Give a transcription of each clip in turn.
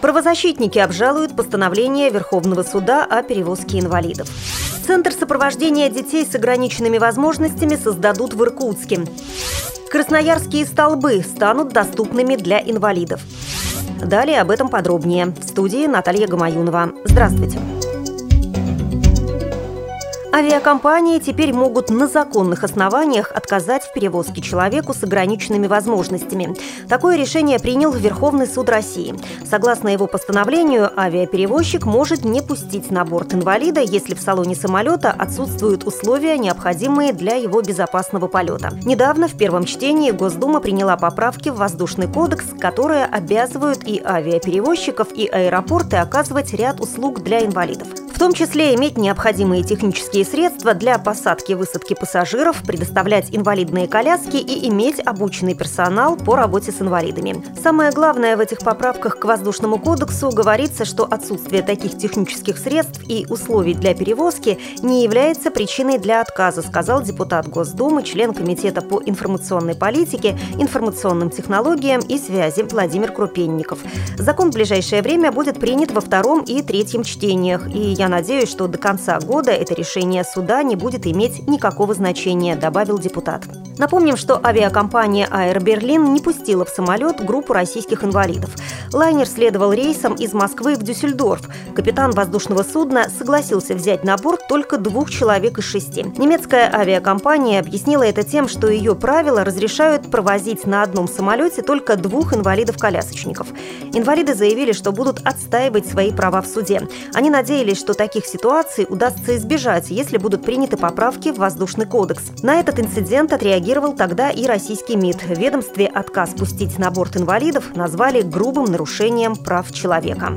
Правозащитники обжалуют постановление Верховного суда о перевозке инвалидов. Центр сопровождения детей с ограниченными возможностями создадут в Иркутске. Красноярские столбы станут доступными для инвалидов. Далее об этом подробнее. В студии Наталья Гамаюнова. Здравствуйте. Авиакомпании теперь могут на законных основаниях отказать в перевозке человеку с ограниченными возможностями. Такое решение принял Верховный суд России. Согласно его постановлению, авиаперевозчик может не пустить на борт инвалида, если в салоне самолета отсутствуют условия, необходимые для его безопасного полета. Недавно в первом чтении Госдума приняла поправки в Воздушный кодекс, которые обязывают и авиаперевозчиков, и аэропорты оказывать ряд услуг для инвалидов. В том числе иметь необходимые технические средства для посадки и высадки пассажиров, предоставлять инвалидные коляски и иметь обученный персонал по работе с инвалидами. Самое главное в этих поправках к Воздушному кодексу говорится, что отсутствие таких технических средств и условий для перевозки не является причиной для отказа, сказал депутат Госдумы, член Комитета по информационной политике, информационным технологиям и связи Владимир Крупенников. Закон в ближайшее время будет принят во втором и третьем чтениях, и я надеюсь, что до конца года это решение суда не будет иметь никакого значения, добавил депутат. Напомним, что авиакомпания Air Berlin не пустила в самолет группу российских инвалидов. Лайнер следовал рейсом из Москвы в Дюссельдорф. Капитан воздушного судна согласился взять на борт только двух человек из шести. Немецкая авиакомпания объяснила это тем, что ее правила разрешают провозить на одном самолете только двух инвалидов-колясочников. Инвалиды заявили, что будут отстаивать свои права в суде. Они надеялись, что таких ситуаций удастся избежать, если будут приняты поправки в Воздушный кодекс. На этот инцидент отреагировал тогда и российский МИД. В ведомстве отказ пустить на борт инвалидов назвали грубым нарушением прав человека.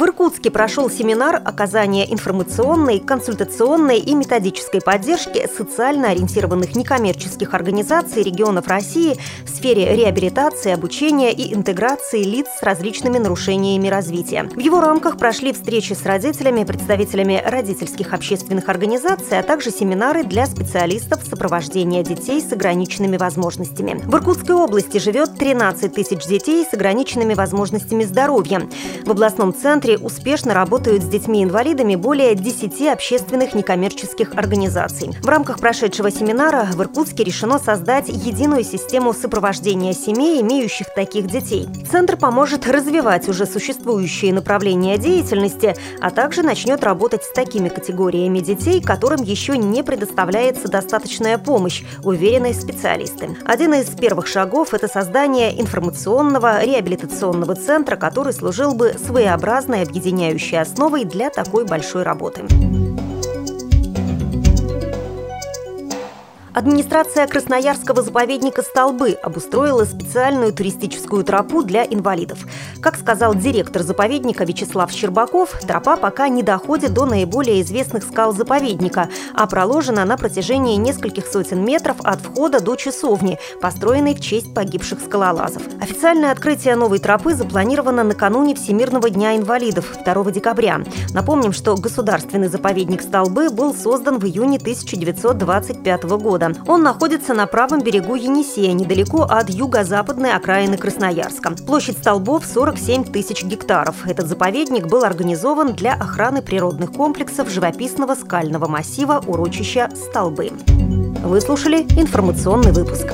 В Иркутске прошел семинар оказания информационной, консультационной и методической поддержки социально ориентированных некоммерческих организаций регионов России в сфере реабилитации, обучения и интеграции лиц с различными нарушениями развития. В его рамках прошли встречи с родителями, представителями родительских общественных организаций, а также семинары для специалистов сопровождения детей с ограниченными возможностями. В Иркутской области живет 13 тысяч детей с ограниченными возможностями здоровья. В областном центре центре успешно работают с детьми-инвалидами более 10 общественных некоммерческих организаций. В рамках прошедшего семинара в Иркутске решено создать единую систему сопровождения семей, имеющих таких детей. Центр поможет развивать уже существующие направления деятельности, а также начнет работать с такими категориями детей, которым еще не предоставляется достаточная помощь, уверены специалисты. Один из первых шагов – это создание информационного реабилитационного центра, который служил бы своеобразной объединяющей основой для такой большой работы. Администрация Красноярского заповедника «Столбы» обустроила специальную туристическую тропу для инвалидов. Как сказал директор заповедника Вячеслав Щербаков, тропа пока не доходит до наиболее известных скал заповедника, а проложена на протяжении нескольких сотен метров от входа до часовни, построенной в честь погибших скалолазов. Официальное открытие новой тропы запланировано накануне Всемирного дня инвалидов 2 декабря. Напомним, что государственный заповедник «Столбы» был создан в июне 1925 года. Он находится на правом берегу Енисея, недалеко от юго-западной окраины Красноярска. Площадь столбов 47 тысяч гектаров. Этот заповедник был организован для охраны природных комплексов живописного скального массива урочища «Столбы». Вы слушали информационный выпуск.